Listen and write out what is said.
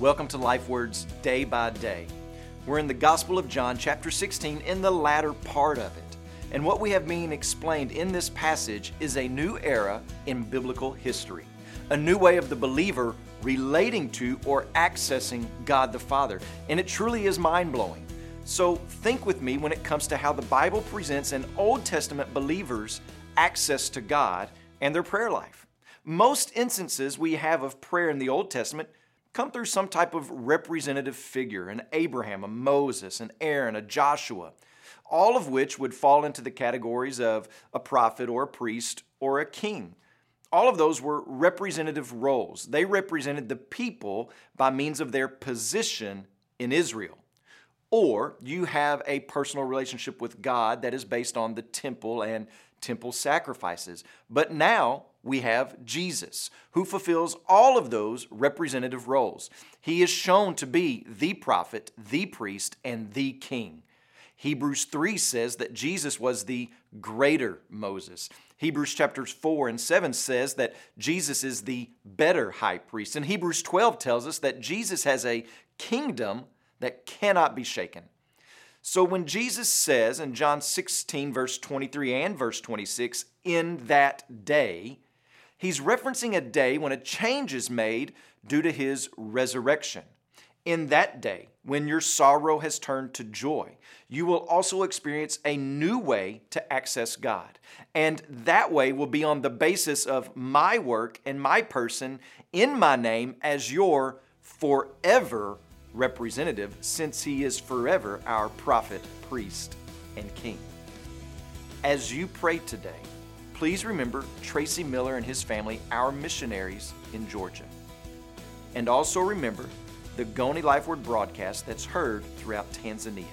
Welcome to Life Words Day by Day. We're in the Gospel of John, chapter 16, in the latter part of it. And what we have being explained in this passage is a new era in biblical history, a new way of the believer relating to or accessing God the Father. And it truly is mind blowing. So think with me when it comes to how the Bible presents an Old Testament believer's access to God and their prayer life. Most instances we have of prayer in the Old Testament come through some type of representative figure an Abraham, a Moses, an Aaron, a Joshua, all of which would fall into the categories of a prophet or a priest or a king. All of those were representative roles. They represented the people by means of their position in Israel. Or you have a personal relationship with God that is based on the temple and temple sacrifices. But now we have Jesus, who fulfills all of those representative roles. He is shown to be the prophet, the priest, and the king. Hebrews 3 says that Jesus was the greater Moses. Hebrews chapters 4 and 7 says that Jesus is the better high priest. And Hebrews 12 tells us that Jesus has a kingdom that cannot be shaken. So when Jesus says in John 16, verse 23 and verse 26, in that day, he's referencing a day when a change is made due to his resurrection. In that day, when your sorrow has turned to joy, you will also experience a new way to access God. And that way will be on the basis of my work and my person in my name as your forever representative, since he is forever our prophet, priest, and king. As you pray today, please remember Tracy Miller and his family, our missionaries in Georgia. And also remember the Ngoni Life Word broadcast that's heard throughout Tanzania.